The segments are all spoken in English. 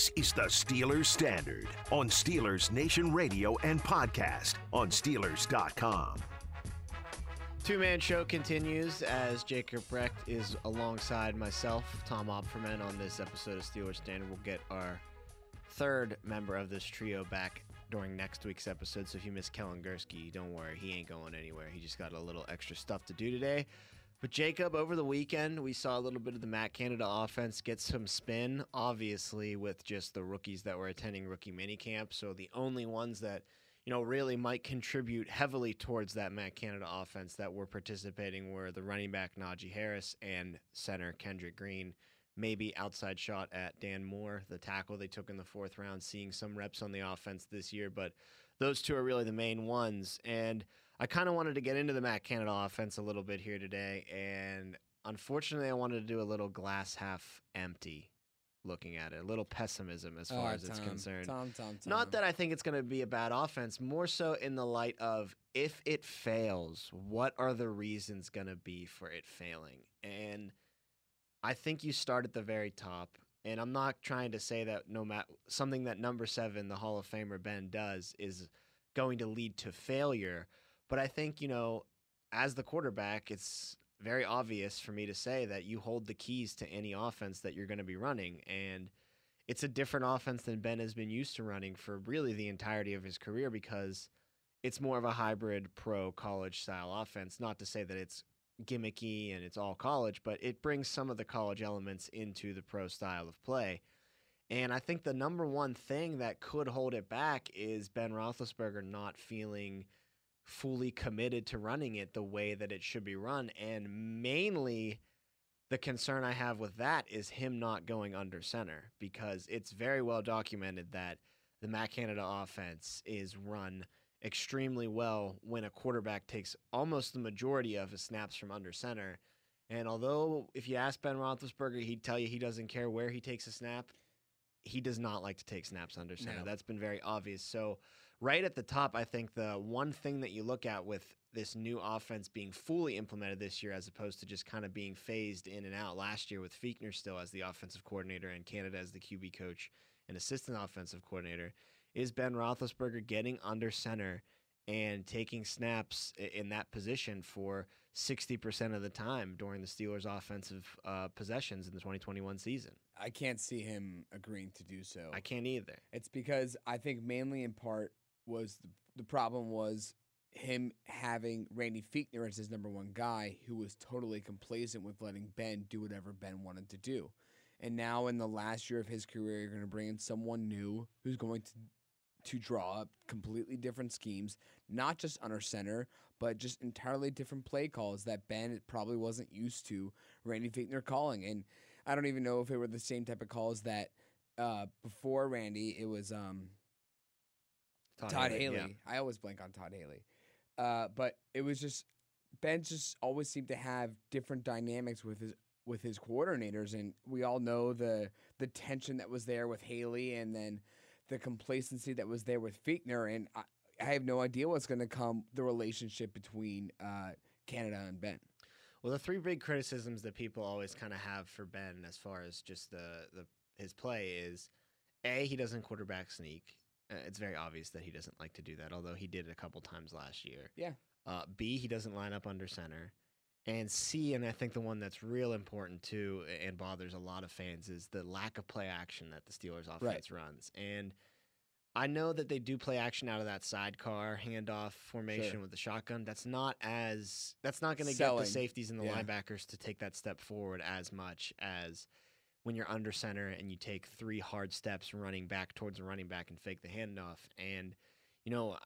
This is the Steelers Standard on Steelers Nation Radio and podcast on Steelers.com. Two man show continues as Jacob Recht is alongside myself, Tom Opferman, on this episode of Steelers Standard. We'll get our third member of this trio back during next week's episode. So if you miss Kellen Gursky, don't worry, he ain't going anywhere. He just got a little extra stuff to do today. But Jacob, over the weekend, we saw a little bit of the Matt Canada offense get some spin, obviously, with just the rookies that were attending rookie minicamp. So the only ones that, you know, really might contribute heavily towards that Matt Canada offense that were participating were the running back Najee Harris and center Kendrick Green. Maybe outside shot at Dan Moore, the tackle they took in the fourth round, seeing some reps on the offense this year. But those two are really the main ones. And I kind of wanted to get into the Matt Canada offense a little bit here today, and unfortunately, I wanted to do a little glass half empty looking at it, a little pessimism as far Oh, as it's concerned. Tom, Tom, Tom. Not that I think it's going to be a bad offense, more so in the light of if it fails, what are the reasons going to be for it failing? And I think you start at the very top. And I'm not trying to say that no matter something that number seven, the Hall of Famer Ben does, is going to lead to failure. But I think, you know, as the quarterback, it's very obvious for me to say that you hold the keys to any offense that you're going to be running. And it's a different offense than Ben has been used to running for really the entirety of his career because it's more of a hybrid pro college style offense. Not to say that it's gimmicky and it's all college, but it brings some of the college elements into the pro style of play. And I think the number one thing that could hold it back is Ben Roethlisberger not feeling fully committed to running it the way that it should be run. And mainly, the concern I have with that is him not going under center because it's very well documented that the Matt Canada offense is run extremely well when a quarterback takes almost the majority of his snaps from under center. And although if you ask Ben Roethlisberger, he'd tell you he doesn't care where he takes a snap, he does not like to take snaps under center. No. That's been very obvious. So right at the top, I think the one thing that you look at with this new offense being fully implemented this year, as opposed to just kind of being phased in and out last year with Fichtner still as the offensive coordinator and Canada as the QB coach and assistant offensive coordinator, is Ben Roethlisberger getting under center and taking snaps in that position for 60% of the time during the Steelers' offensive uh, possessions in the 2021 season. I can't see him agreeing to do so. I can't either. It's because I think mainly in part was the, the problem was him having Randy Fichtner as his number one guy who was totally complacent with letting Ben do whatever Ben wanted to do. And now in the last year of his career, you're going to bring in someone new who's going to to draw up completely different schemes, not just under center, but just entirely different play calls that Ben probably wasn't used to Randy Fichtner calling. And I don't even know if it were the same type of calls that uh, before Randy, it was um, Todd, Haley. yeah. I always blank on Todd Haley. Uh, but it was just Ben just always seemed to have different dynamics with his with his coordinators, and we all know the the tension that was there with Haley, and then the complacency that was there with Fichtner, and I, I have no idea what's going to come the relationship between uh, Canada and Ben. Well, the three big criticisms that people always kind of have for Ben, as far as just the the his play, is a he doesn't quarterback sneak. Uh, it's very obvious that he doesn't like to do that, although he did it a couple times last year. Yeah. Uh, B he doesn't line up under center, and C, and I think the one that's real important too and bothers a lot of fans is the lack of play action that the Steelers offense runs. And I know that they do play action out of that sidecar handoff formation Sure. with the shotgun. That's not as that's not going to get the safeties and the Yeah. linebackers to take that step forward as much as when you're under center and you take three hard steps running back towards the running back and fake the handoff. And you know,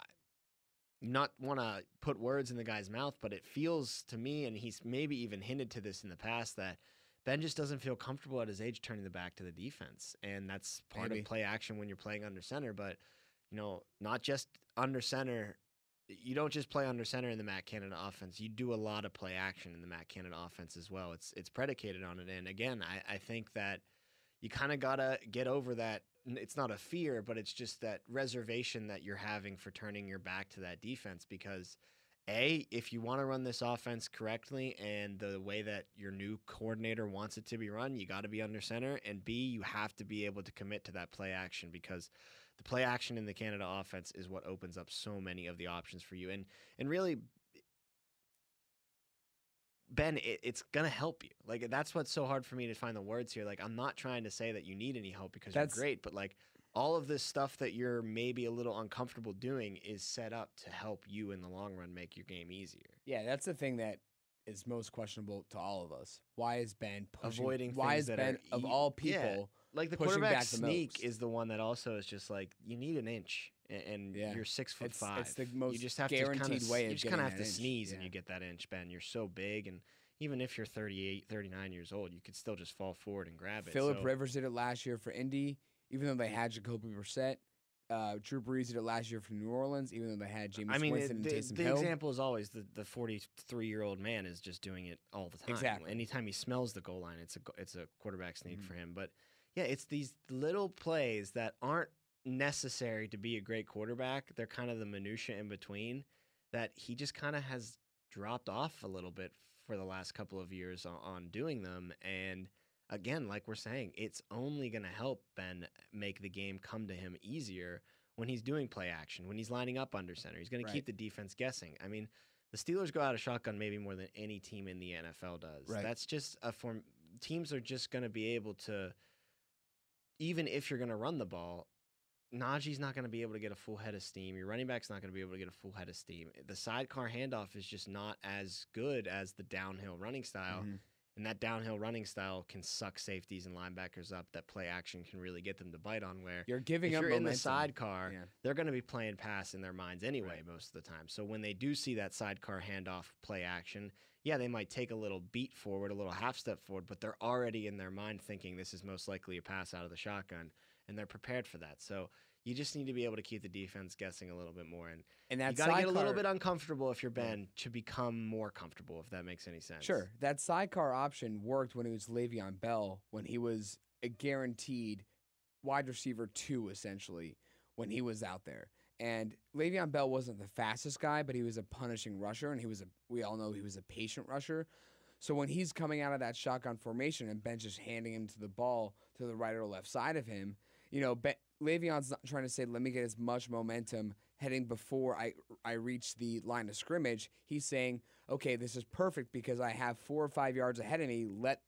not want to put words in the guy's mouth, but it feels to me, and he's maybe even hinted to this in the past that Ben just doesn't feel comfortable at his age turning the back to the defense, and that's part Maybe. of play action when you're playing under center. But you know, not just under center. You don't just play under center in the Matt Canada offense. You do a lot of play action in the Matt Canada offense as well. It's it's predicated on it. And again, I, I think that you kind of gotta get over that. It's not a fear, but it's just that reservation that you're having for turning your back to that defense because A, if you want to run this offense correctly and the way that your new coordinator wants it to be run, you got to be under center. And B, you have to be able to commit to that play action because the play action in the Canada offense is what opens up so many of the options for you. And and really, Ben, it, it's gonna help you. Like that's what's so hard for me to find the words here. Like I'm not trying to say that you need any help because That's- you're great, but like all of this stuff that you're maybe a little uncomfortable doing is set up to help you in the long run make your game easier. Yeah, that's the thing that is most questionable to all of us. Why is Ben pushing, Avoiding Why things is that Ben are of all yeah. Like the quarterback back the sneak most. is the one that also is just like you need an inch, and Yeah. you're six foot It's- five. it's the most you just have guaranteed to kinda, way You just kind of have to inch, sneeze and you get that inch, Ben. You're so big, and even if you're 38, 39 years old, you could still just fall forward and grab it. Philip so, Rivers did it last year for Indy, even though they had Jacoby Brissett. Uh, Drew Brees did it last year for New Orleans, even though they had James I mean, Winston it, and the, Taysom the Hill. example is always the the 43 year old man is just doing it all the time. Exactly. Anytime he smells the goal line, it's a it's a quarterback sneak Mhm. for him. But yeah, it's these little plays that aren't necessary to be a great quarterback. They're kind of the minutia in between that he just kind of has dropped off a little bit for the last couple of years on, on doing them. And again, like we're saying, it's only going to help Ben make the game come to him easier when he's doing play action, when he's lining up under center. He's going to keep the defense guessing. I mean, the Steelers go out of shotgun maybe more than any team in the NFL does. Right. That's just a form. Teams are just going to be able to, even if you're going to run the ball, Najee's not going to be able to get a full head of steam. Your running back's not going to be able to get a full head of steam. The sidecar handoff is just not as good as the downhill running style. Mhm. And that downhill running style can suck safeties and linebackers up. That play action can really get them to bite on. Where You're giving if up you're in the sidecar, Yeah. they're going to be playing pass in their minds anyway Right. most of the time. So when they do see that sidecar handoff play action, yeah, they might take a little beat forward, a little half step forward, but they're already in their mind thinking this is most likely a pass out of the shotgun, and they're prepared for that. So you just need to be able to keep the defense guessing a little bit more, and And that you got to get a little bit uncomfortable if you're Yeah. Ben to become more comfortable, if that makes any sense. Sure, that sidecar option worked when it was Le'Veon Bell, when he was a guaranteed wide receiver two, essentially, when he was out there. And Le'Veon Bell wasn't the fastest guy, but he was a punishing rusher, and he was a. We all know he was a patient rusher. So when he's coming out of that shotgun formation and Ben's just handing him to the ball to the right or left side of him, you know, ben, Le'Veon's not trying to say, "Let me get as much momentum heading before I I reach the line of scrimmage." He's saying, "Okay, this is perfect because I have four or five yards ahead of me. Let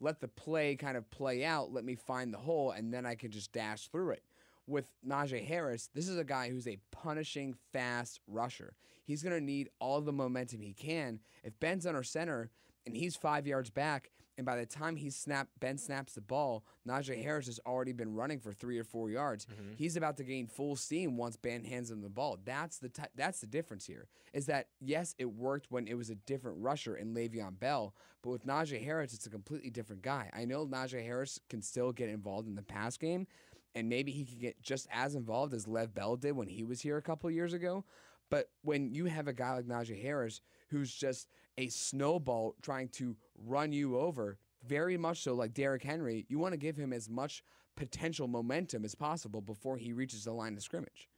let the play kind of play out. Let me find the hole, and then I can just dash through it." With Najee Harris, this is a guy who's a punishing fast rusher. He's going to need all the momentum he can. If Ben's under center and he's five yards back, and by the time he snap Ben snaps the ball, Najee Harris has already been running for three or four yards. Mhm. He's about to gain full steam once Ben hands him the ball. That's the ti that's the difference here. Is that yes, it worked when it was a different rusher in Le'Veon Bell, but with Najee Harris, it's a completely different guy. I know Najee Harris can still get involved in the pass game, and maybe he could get just as involved as Lev Bell did when he was here a couple years ago. But when you have a guy like Najee Harris who's just a snowball trying to run you over, very much so like Derrick Henry, you want to give him as much potential momentum as possible before he reaches the line of scrimmage.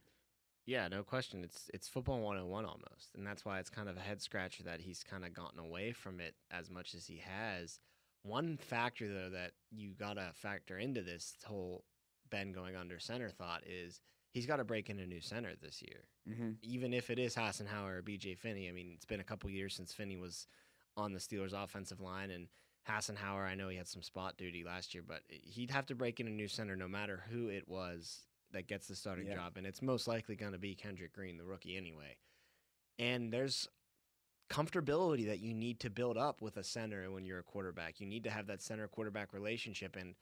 Yeah, no question. It's it's football 101 almost. And that's why it's kind of a head scratcher that he's kind of gotten away from it as much as he has. One factor though that you got to factor into this whole Ben going under center thought is he's got to break in a new center this year. Mm-hmm. Even if it is Hassenauer or BJ Finney. I mean, it's been a couple years since Finney was on the Steelers offensive line and Hassenauer, I know he had some spot duty last year, but he'd have to break in a new center no matter who it was that gets the starting Yeah. job, and it's most likely going to be Kendrick Green, the rookie, anyway. And there's comfortability that you need to build up with a center when you're a quarterback. You need to have that center quarterback relationship. And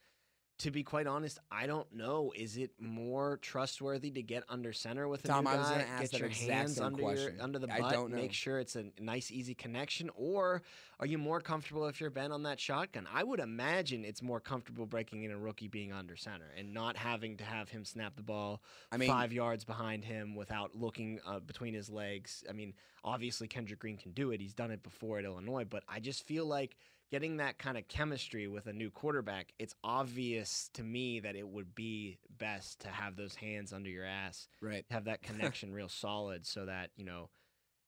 to be quite honest, I don't know. Is it more trustworthy to get under center with a Tom, new I was guy, gonna ask get that your hands under your, under the butt, make sure it's a nice, easy connection, or are you more comfortable if you're bent on that shotgun? I would imagine it's more comfortable breaking in a rookie being under center and not having to have him snap the ball I mean, five yards behind him without looking uh, between his legs. I mean, obviously Kendrick Green can do it. He's done it before at Illinois, but I just feel like getting that kind of chemistry with a new quarterback, it's obvious to me that it would be best to have those hands under your ass, right. have that connection real solid so that, you know,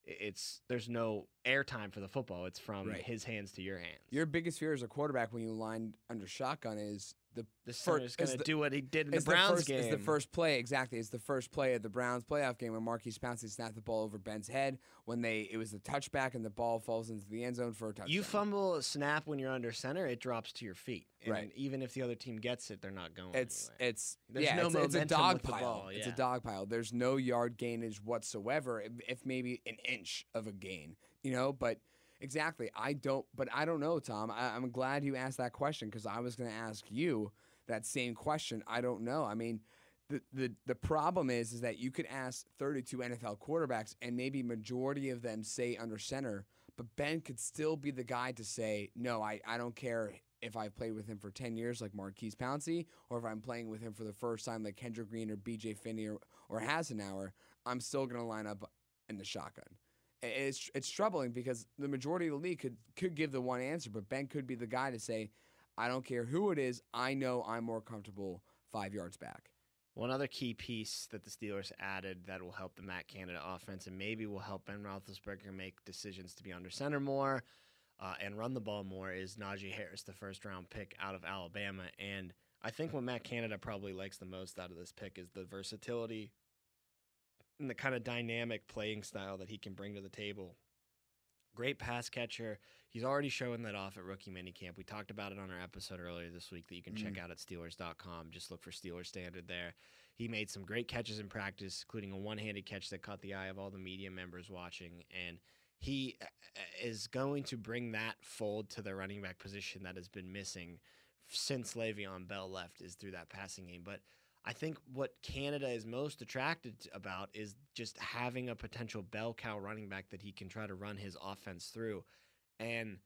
it's there's no airtime for the football. It's from Right. his hands to your hands. Your biggest fear as a quarterback when you line under shotgun is the the center's going to do what he did in the Browns first, game. It's the first play exactly. It's the first play of the Browns playoff game when Maurkice Pouncey snapped the ball over Ben's head when they it was the touchback and the ball falls into the end zone for a touchdown. You fumble a snap when you're under center, it drops to your feet. And Right. even if the other team gets it, they're not going It's anywhere. it's There's yeah, no it's, a- it's a dog pile. ball, It's a yeah. dog pile. There's no yard gainage whatsoever, if, if maybe an inch of a gain. You know, but exactly, I don't. But I don't know, Tom. I, I'm glad you asked that question because I was going to ask you that same question. I don't know. I mean. The, the the problem is is that you could ask 32 NFL quarterbacks and maybe majority of them say under center, but Ben could still be the guy to say no. I, I don't care if I've played with him for 10 years like Maurkice Pouncey, or if I'm playing with him for the first time like Kendrick Green or BJ Finney or, or Hassenauer, I'm still going to line up in the shotgun. It's, it's troubling because the majority of the league could, could give the one answer, but Ben could be the guy to say, I don't care who it is, I know I'm more comfortable five yards back. One other key piece that the Steelers added that will help the Matt Canada offense and maybe will help Ben Roethlisberger make decisions to be under center more uh, and run the ball more is Najee Harris, the first round pick out of Alabama. And I think what Matt Canada probably likes the most out of this pick is the versatility and the kind of dynamic playing style that he can bring to the table. Great pass catcher. He's already showing that off at rookie minicamp. We talked about it on our episode earlier this week that you can check out at Steelers.com. Just look for Steelers Standard there. He made some great catches in practice, including a one handed catch that caught the eye of all the media members watching. And he uh, is going to bring that fold to the running back position that has been missing since Le'Veon Bell left, is through that passing game. But I think what Canada is most attracted about is just having a potential bell cow running back that he can try to run his offense through. And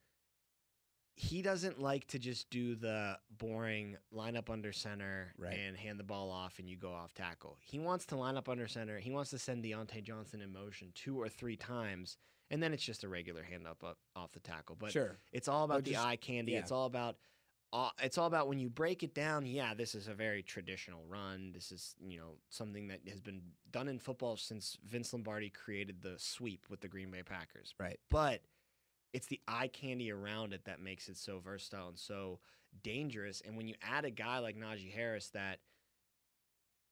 he doesn't like to just do the boring line up under center Right. and hand the ball off and you go off tackle. He wants to line up under center. He wants to send Diontae Johnson in motion two or three times, and then it's just a regular hand up, up off the tackle. But sure. it's all about the just- eye candy. yeah. It's all about. Uh, it's all about when you break it down. Yeah, this is a very traditional run. This is you know something that has been done in football since Vince Lombardi created the sweep with the Green Bay Packers. Right. But it's the eye candy around it that makes it so versatile and so dangerous. And when you add a guy like Najee Harris that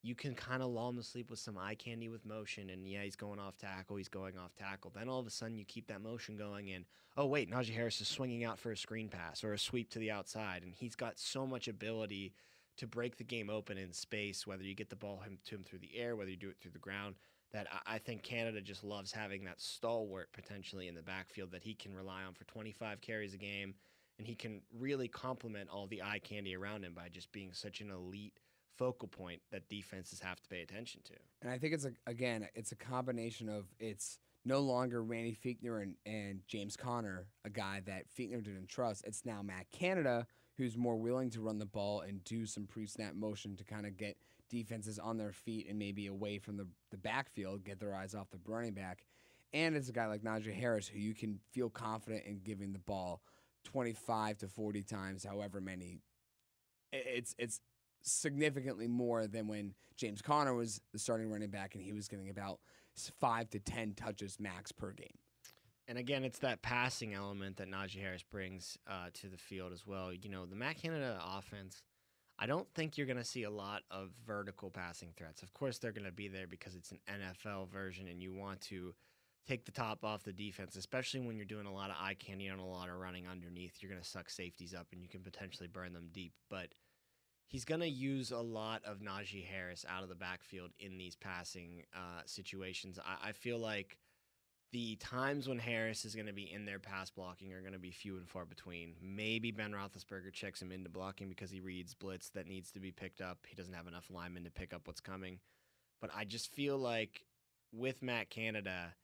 you can kind of lull him to sleep with some eye candy with motion. And yeah, he's going off tackle. He's going off tackle. Then all of a sudden you keep that motion going and, oh, wait, Najee Harris is swinging out for a screen pass or a sweep to the outside. And he's got so much ability to break the game open in space, whether you get the ball him, to him through the air, whether you do it through the ground, that I, I think Canada just loves having that stalwart potentially in the backfield that he can rely on for 25 carries a game. And he can really complement all the eye candy around him by just being such an elite focal point that defenses have to pay attention to. And I think it's a, again, it's a combination of it's no longer Randy Fichtner and, and James Conner, a guy that Fichtner didn't trust. It's now Matt Canada, who's more willing to run the ball and do some pre-snap motion to kind of get defenses on their feet and maybe away from the, the backfield, get their eyes off the running back. And it's a guy like Najee Harris who you can feel confident in giving the ball 25 to 40 times, however many. It's it's significantly more than when James Conner was the starting running back and he was getting about five to 10 touches max per game. And again, it's that passing element that Najee Harris brings uh, to the field as well. You know, the Matt Canada offense, I don't think you're going to see a lot of vertical passing threats. Of course, they're going to be there because it's an NFL version and you want to take the top off the defense, especially when you're doing a lot of eye candy and a lot of running underneath. You're going to suck safeties up and you can potentially burn them deep. But he's going to use a lot of Najee Harris out of the backfield in these passing uh, situations. I, I feel like the times when Harris is going to be in there pass blocking are going to be few and far between. Maybe Ben Roethlisberger checks him into blocking because he reads blitz that needs to be picked up. He doesn't have enough linemen to pick up what's coming. But I just feel like with Matt Canada,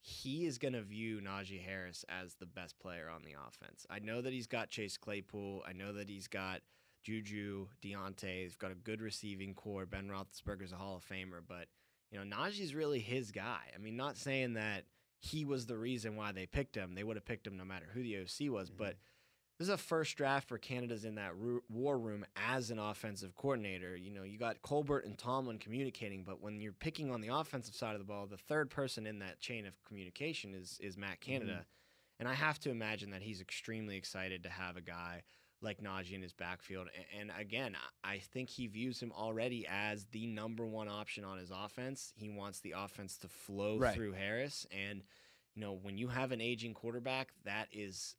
he is going to view Najee Harris as the best player on the offense. I know that he's got Chase Claypool. I know that he's got Juju, Diontae. He's got a good receiving core. Ben Roethlisberger's a Hall of Famer, but you know Najee's really his guy. I mean, not saying that he was the reason why they picked him. They would have picked him no matter who the OC was, mm-hmm. but this is a first draft where Canada's in that war room as an offensive coordinator. You know, you got Colbert and Tomlin communicating, but when you're picking on the offensive side of the ball, the third person in that chain of communication is is Matt mm-hmm. Canada. And I have to imagine that he's extremely excited to have a guy like Najee in his backfield. And, and again, I think he views him already as the number one option on his offense. He wants the offense to flow Right. through Harris. And, you know, when you have an aging quarterback, that is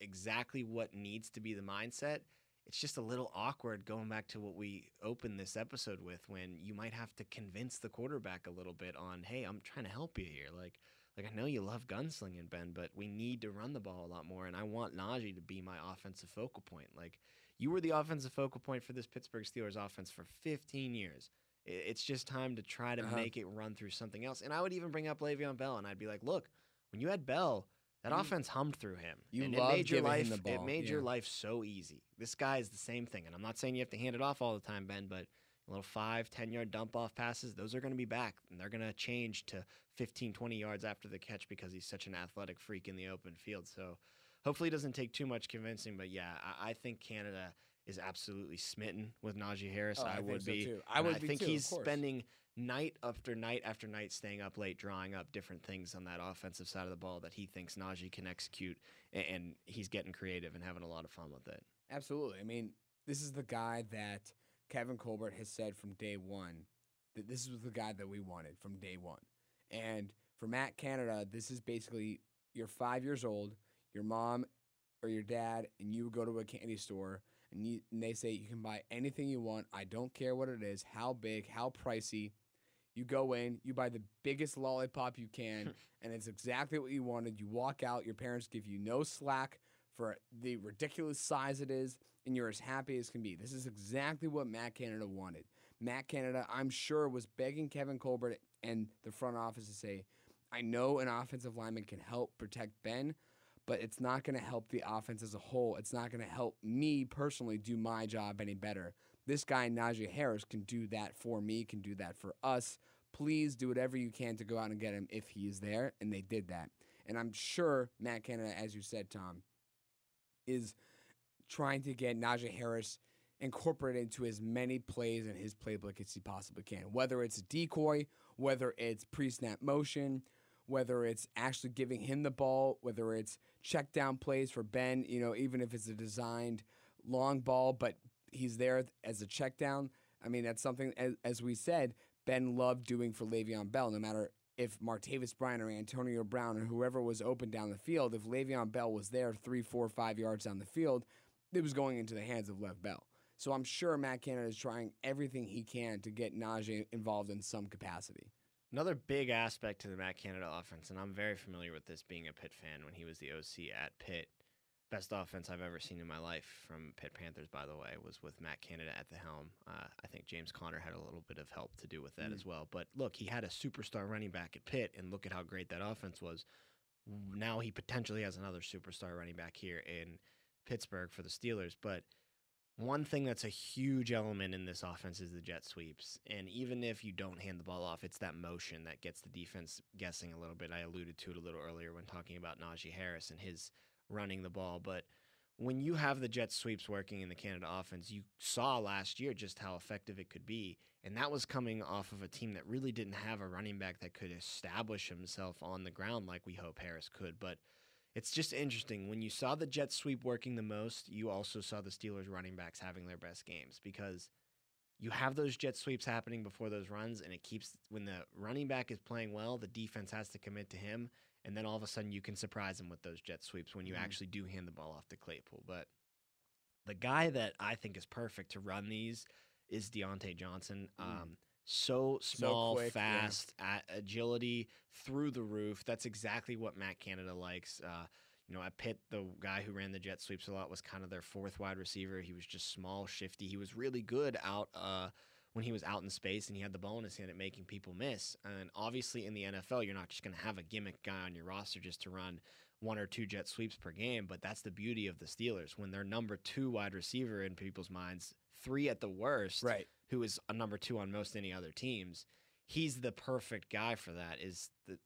exactly what needs to be the mindset. It's just a little awkward going back to what we opened this episode with when you might have to convince the quarterback a little bit on, hey, I'm trying to help you here. Like, like I know you love gunslinging, Ben, but we need to run the ball a lot more, and I want Najee to be my offensive focal point. Like you were the offensive focal point for this Pittsburgh Steelers offense for 15 years. It's just time to try to Uh-huh. make it run through something else. And I would even bring up Le'Veon Bell, and I'd be like, look, when you had Bell, that You- offense hummed through him. you and it made your life it made your life so easy. This guy is the same thing. And I'm not saying you have to hand it off all the time, Ben, but little five, 10 yard dump off passes, those are going to be back. And they're going to change to 15, 20 yards after the catch because he's such an athletic freak in the open field. So hopefully it doesn't take too much convincing. But yeah, I, I think Canada is absolutely smitten with Najee Harris. Oh, I I, would so, be. too. I would I think too, he's spending night after night after night staying up late, drawing up different things on that offensive side of the ball that he thinks Najee can execute, and he's getting creative and having a lot of fun with it. Absolutely. I mean, this is the guy that Kevin Colbert has said from day one that this was the guy that we wanted from day one. And for Matt Canada, this is basically you're five years old, your mom or your dad, and you go to a candy store and, you, and they say you can buy anything you want. I don't care what it is, how big, how pricey. You go in, you buy the biggest lollipop you can, and it's exactly what you wanted. You walk out, your parents give you no slack for the ridiculous size it is, and you're as happy as can be. This is exactly what Matt Canada wanted. Matt Canada, I'm sure, was begging Kevin Colbert and the front office to say, I know an offensive lineman can help protect Ben, but it's not going to help the offense as a whole. It's not going to help me personally do my job any better. This guy, Najee Harris, can do that for me, can do that for us. Please do whatever you can to go out and get him if he is there. And they did that. And I'm sure Matt Canada, as you said, Tom, is trying to get Najee Harris incorporated into as many plays in his playbook as he possibly can. Whether it's decoy, whether it's pre-snap motion, whether it's actually giving him the ball, whether it's check down plays for Ben, you know, even if it's a designed long ball, but he's there as a check down. I mean, that's something, as, as we said, Ben loved doing for Le'Veon Bell, no matter if Martavis Bryant or Antonio Brown or whoever was open down the field, if Le'Veon Bell was there three, four, five yards down the field, it was going into the hands of Lev Bell. So I'm sure Matt Canada is trying everything he can to get Najee involved in some capacity. Another big aspect to the Matt Canada offense, and I'm very familiar with this being a Pitt fan when he was the OC at Pitt. Best offense I've ever seen in my life from Pitt Panthers, by the way, was with Matt Canada at the helm. Uh, I think James Conner had a little bit of help to do with that Mm. as well. But look, he had a superstar running back at Pitt, and look at how great that offense was. Now he potentially has another superstar running back here in Pittsburgh for the Steelers. But one thing that's a huge element in this offense is the jet sweeps. And even if you don't hand the ball off, it's that motion that gets the defense guessing a little bit. I alluded to it a little earlier when talking about Najee Harris and his running the ball. But when you have the jet sweeps working in the Canada offense, you saw last year just how effective it could be. And that was coming off of a team that really didn't have a running back that could establish himself on the ground like we hope Harris could. But it's just interesting. When you saw the jet sweep working the most, you also saw the Steelers running backs having their best games because you have those jet sweeps happening before those runs, and it keeps when the running back is playing well, the defense has to commit to him, and then all of a sudden you can surprise him with those jet sweeps when you Mhm. actually do hand the ball off to Claypool. But the guy that I think is perfect to run these is Diontae Johnson. Mm. Um, so small, quick, yeah. fast, a- agility through the roof. That's exactly what Matt Canada likes. Uh, you know, at Pitt, the guy who ran the jet sweeps a lot was kind of their fourth wide receiver. He was just small, shifty. He was really good out uh, when he was out in space and he had the ball in his hand at making people miss. And obviously, in the NFL, you're not just going to have a gimmick guy on your roster just to run one or two jet sweeps per game. But that's the beauty of the Steelers when they're number two wide receiver in people's minds, three at the worst, Right. who is a number two on most any other teams. He's the perfect guy for that. Is the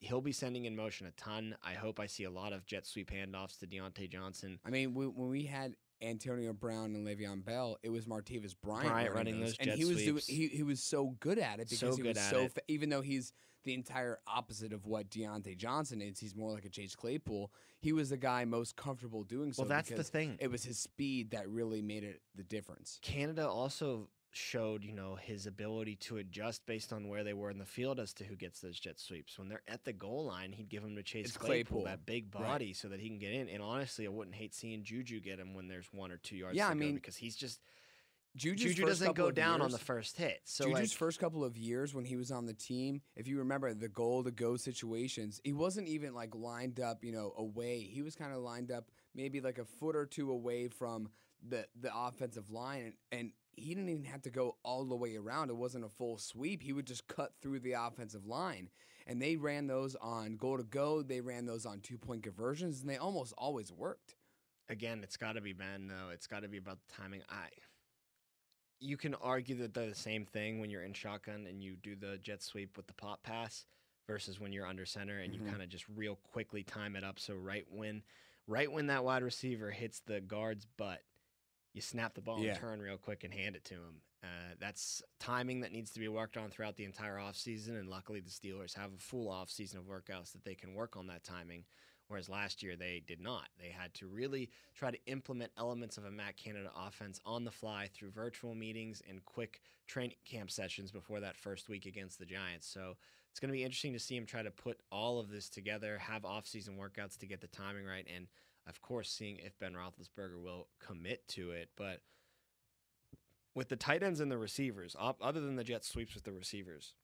he'll be sending in motion a ton. I hope I see a lot of jet sweep handoffs to Diontae Johnson. I mean, we, when we had Antonio Brown and Le'Veon Bell, it was Martavis Bryant, Bryant running, running those, those and he was doing, he he was so good at it because So he good was at so fa- even though he's the entire opposite of what Diontae Johnson is, he's more like a Chase Claypool. He was the guy most comfortable doing so. well, that's the thing. It was his speed that really made it the difference. Canada also showed, you know, his ability to adjust based on where they were in the field as to who gets those jet sweeps. When they're at the goal line, he'd give them to Chase Claypool, Claypool. that big Right. body, so that he can get in. And honestly, I wouldn't hate seeing Juju get him when there's one or two yards. Yeah, to I go mean, because he's just Juju's Juju doesn't go down on the first hit. So Juju's like, first couple of years when he was on the team, if you remember the goal to go situations, he wasn't even like lined up, you know, away. He was kind of lined up maybe like a foot or two away from the the offensive line, and, and he didn't even have to go all the way around. It wasn't a full sweep. He would just cut through the offensive line, and they ran those on goal to go. They ran those on two point conversions, and they almost always worked. again, it's got to be Ben though. It's got to be about the timing. I you can argue that they're the same thing when you're in shotgun and you do the jet sweep with the pop pass versus when you're under center and Mhm. you kind of just real quickly time it up. So right when right when that wide receiver hits the guard's butt, you snap the ball Yeah. and turn real quick and hand it to him. Uh, that's timing that needs to be worked on throughout the entire offseason. And luckily, the Steelers have a full offseason of workouts that they can work on that timing. Whereas last year they did not. They had to really try to implement elements of a Matt Canada offense on the fly through virtual meetings and quick training camp sessions before that first week against the Giants. So it's going to be interesting to see him try to put all of this together, have offseason workouts to get the timing right, and of course, seeing if Ben Roethlisberger will commit to it. But with the tight ends and the receivers, other than the jet sweeps with the receivers,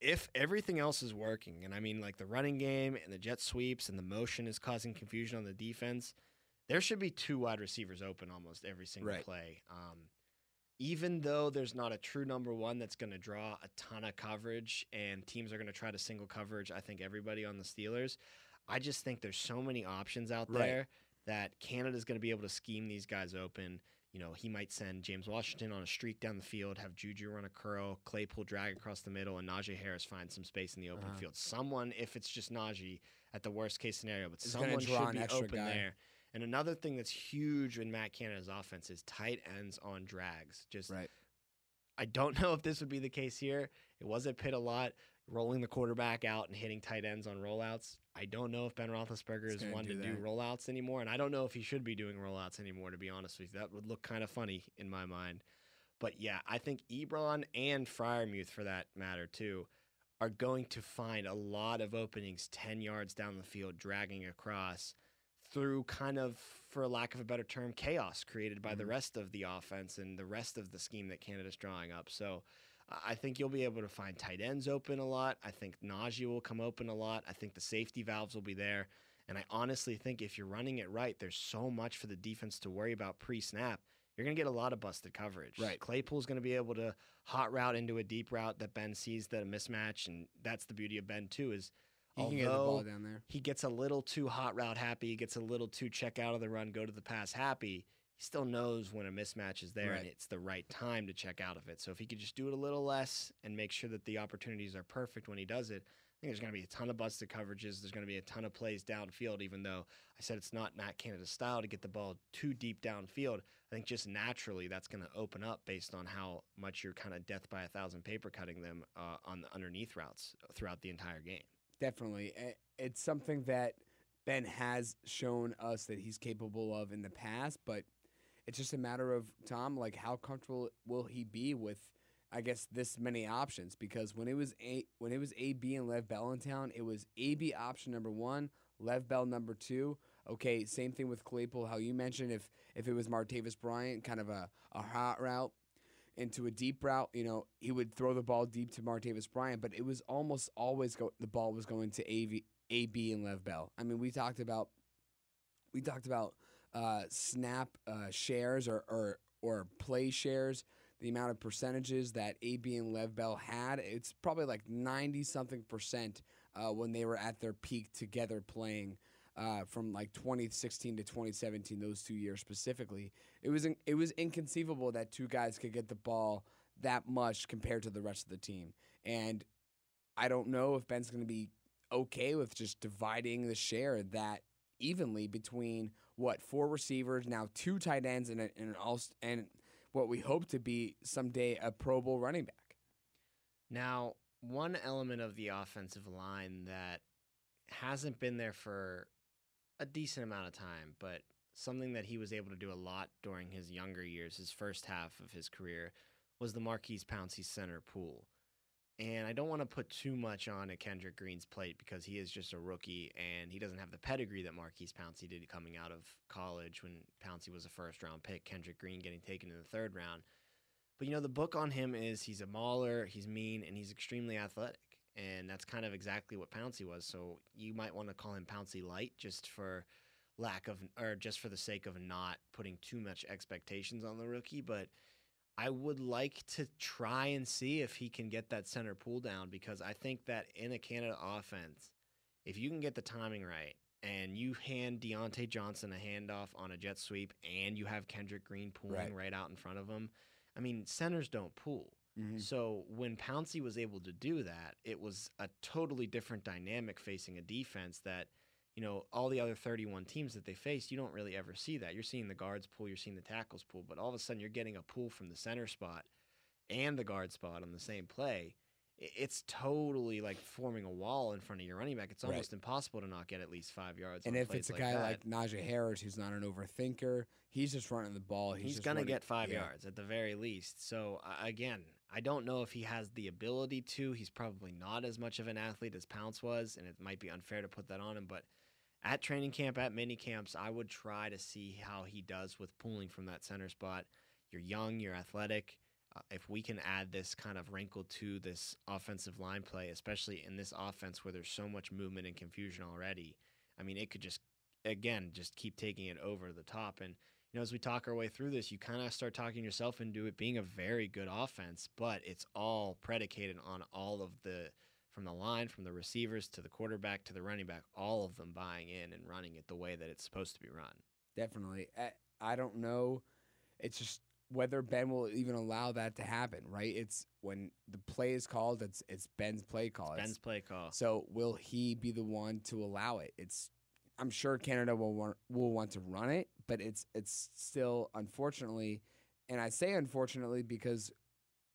if everything else is working, and I mean like the running game and the jet sweeps and the motion is causing confusion on the defense, there should be two wide receivers open almost every single Right. play. Um, even though there's not a true number one that's going to draw a ton of coverage and teams are going to try to single coverage, I think everybody on the Steelers, I just think there's so many options out Right. there that Canada's going to be able to scheme these guys open. You know, he might send James Washington on a streak down the field, have Juju run a curl, Claypool drag across the middle, and Najee Harris find some space in the open Uh-huh. field. Someone, if it's just Najee, at the worst case scenario, but gonna someone should be open guy. there. And another thing that's huge in Matt Canada's offense is tight ends on drags. Just Right. I don't know if this would be the case here. It was at Pitt a lot, rolling the quarterback out and hitting tight ends on rollouts. I don't know if Ben Roethlisberger He's is one do to do rollouts anymore, and I don't know if he should be doing rollouts anymore. To be honest with you, that would look kind of funny in my mind. But yeah, I think Ebron and Freiermuth, for that matter too, are going to find a lot of openings ten yards down the field, dragging across through kind of, for lack of a better term, chaos created by the Mhm. rest of the offense and the rest of the scheme that Canada's drawing up. So I think you'll be able to find tight ends open a lot. I think Najee will come open a lot. I think the safety valves will be there. And I honestly think if you're running it right, there's so much for the defense to worry about pre snap. You're going to get a lot of busted coverage. Right. Claypool's going to be able to hot route into a deep route that Ben sees that a mismatch. And that's the beauty of Ben, too, is He can get the ball although down there. he gets a little too hot route happy, he gets a little too check out of the run, go to the pass happy. He still knows when a mismatch is there and it's the right time to check out of it. So if he could just do it a little less and make sure that the opportunities are perfect when he does it, I think there's going to be a ton of busted coverages. There's going to be a ton of plays downfield, even though I said it's not Matt Canada's style to get the ball too deep downfield. I think just naturally that's going to open up based on how much you're kind of death by a thousand paper cutting them uh, on the underneath routes throughout the entire game. Definitely. It's something that Ben has shown us that he's capable of in the past, but it's just a matter of Tom, like how comfortable will he be with I guess this many options because when it was a when it was A B and Lev Bell in town, it was A B option number one, Lev Bell number two. Okay, same thing with Claypool. How you mentioned if if it was Martavis Bryant, kind of a, a hot route into a deep route, you know, he would throw the ball deep to Martavis Bryant, but it was almost always go the ball was going to AV, AB and Lev Bell. I mean, we talked about we talked about uh, snap uh, shares or, or or play shares, the amount of percentages that AB and Lev Bell had. It's probably like ninety something percent uh, when they were at their peak together playing. Uh, from like 2016 to 2017, those two years specifically, it was in, it was inconceivable that two guys could get the ball that much compared to the rest of the team. And I don't know if Ben's going to be okay with just dividing the share that evenly between what four receivers, now two tight ends, and and an all and what we hope to be someday a Pro Bowl running back. Now, one element of the offensive line that hasn't been there for a decent amount of time, but something that he was able to do a lot during his younger years, his first half of his career, was the Maurkice Pouncey center pool. And I don't want to put too much on a Kendrick Green's plate because he is just a rookie and he doesn't have the pedigree that Maurkice Pouncey did coming out of college when Pouncey was a first round pick, Kendrick Green getting taken in the third round. But you know, the book on him is he's a mauler, he's mean, and he's extremely athletic. And that's kind of exactly what Pouncey was. So you might want to call him Pouncey light just for lack of, or just for the sake of not putting too much expectations on the rookie. But I would like to try and see if he can get that center pull down because I think that in a Canada offense, if you can get the timing right and you hand Diontae Johnson a handoff on a jet sweep and you have Kendrick Green pulling right, right out in front of him, I mean, centers don't pull. Mm-hmm. So when Pouncey was able to do that, it was a totally different dynamic facing a defense that – you know, all the other 31 teams that they faced, you don't really ever see that. You're seeing the guards pull, you're seeing the tackles pull, but all of a sudden you're getting a pull from the center spot and the guard spot on the same play. It's totally like forming a wall in front of your running back. It's almost right. impossible to not get at least five yards. And if it's a like guy that. like Najee Harris, who's not an overthinker, he's just running the ball. He's, he's going to get five yeah. yards at the very least. So again, I don't know if he has the ability to. He's probably not as much of an athlete as Pounce was, and it might be unfair to put that on him, but – at training camp, at mini camps, I would try to see how he does with pulling from that center spot. You're young, you're athletic. Uh, if we can add this kind of wrinkle to this offensive line play, especially in this offense where there's so much movement and confusion already, I mean, it could just, again, just keep taking it over the top. And, you know, as we talk our way through this, you kind of start talking yourself into it being a very good offense, but it's all predicated on all of the from the line, from the receivers to the quarterback to the running back, all of them buying in and running it the way that it's supposed to be run. Definitely. I don't know. It's just whether Ben will even allow that to happen, right? It's when the play is called, it's it's Ben's play call. It's Ben's play call. So will he be the one to allow it? It's I'm sure Canada will want will want to run it, but it's it's still unfortunately, and I say unfortunately because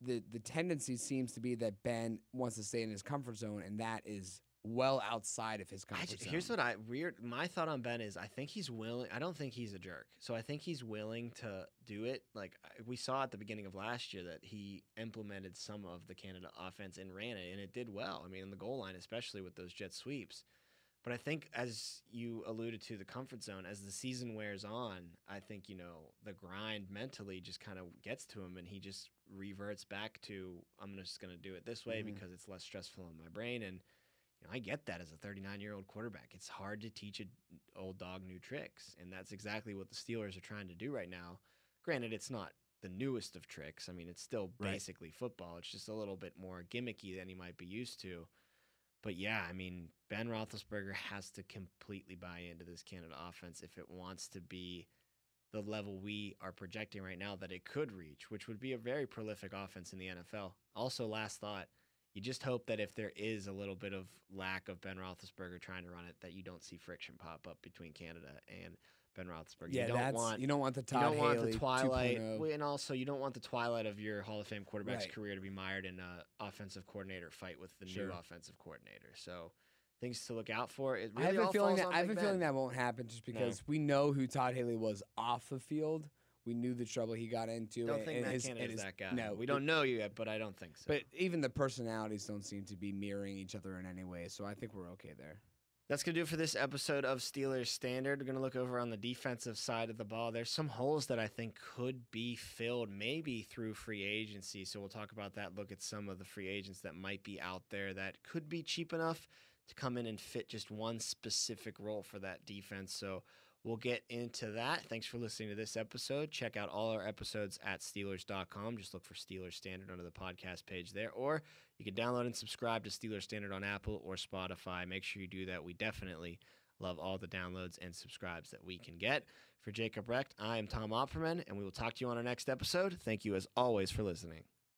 the the tendency seems to be that Ben wants to stay in his comfort zone, and that is well outside of his comfort just, zone. Here's what I weird. My thought on Ben is I think he's willing. I don't think he's a jerk. So I think he's willing to do it. Like we saw at the beginning of last year that he implemented some of the Canada offense and ran it, and it did well. I mean, in the goal line, especially with those jet sweeps. But I think, as you alluded to, the comfort zone, as the season wears on, I think, you know, the grind mentally just kind of gets to him and he just reverts back to, I'm just going to do it this way mm-hmm. because it's less stressful on my brain. And, you know, I get that as a 39 year old quarterback. It's hard to teach an old dog new tricks. And that's exactly what the Steelers are trying to do right now. Granted, it's not the newest of tricks. I mean, it's still basically right. football. It's just a little bit more gimmicky than he might be used to. But yeah, I mean, Ben Roethlisberger has to completely buy into this Canada offense if it wants to be the level we are projecting right now that it could reach, which would be a very prolific offense in the NFL. Also, last thought, you just hope that if there is a little bit of lack of Ben Roethlisberger trying to run it, that you don't see friction pop up between Canada and Ben Roethlisberger. Yeah, you don't that's, want you don't want the Todd you don't Haley want the twilight, 2.0. and also you don't want the twilight of your Hall of Fame quarterback's Right. career to be mired in an offensive coordinator fight with the Sure. new offensive coordinator. So things to look out for. It I have a feeling that I have a feeling that won't happen just because we know who Todd Haley was off the field. We knew the trouble he got into. Don't and, think Matt Canada is his- that guy. No, we don't know you yet, but I don't think so. But even the personalities don't seem to be mirroring each other in any way, so I think we're okay there. That's going to do it for this episode of Steelers Standard. We're going to look over on the defensive side of the ball. There's some holes that I think could be filled, maybe through free agency. So we'll talk about that, look at some of the free agents that might be out there that could be cheap enough to come in and fit just one specific role for that defense. So we'll get into that. Thanks for listening to this episode. Check out all our episodes at Steelers.com. Just look for Steelers Standard under the podcast page there, or you can download and subscribe to Steelers Standard on Apple or Spotify. Make sure you do that. We definitely love all the downloads and subscribes that we can get. For Jacob Recht, I am Tom Opperman, and we will talk to you on our next episode. Thank you as always for listening.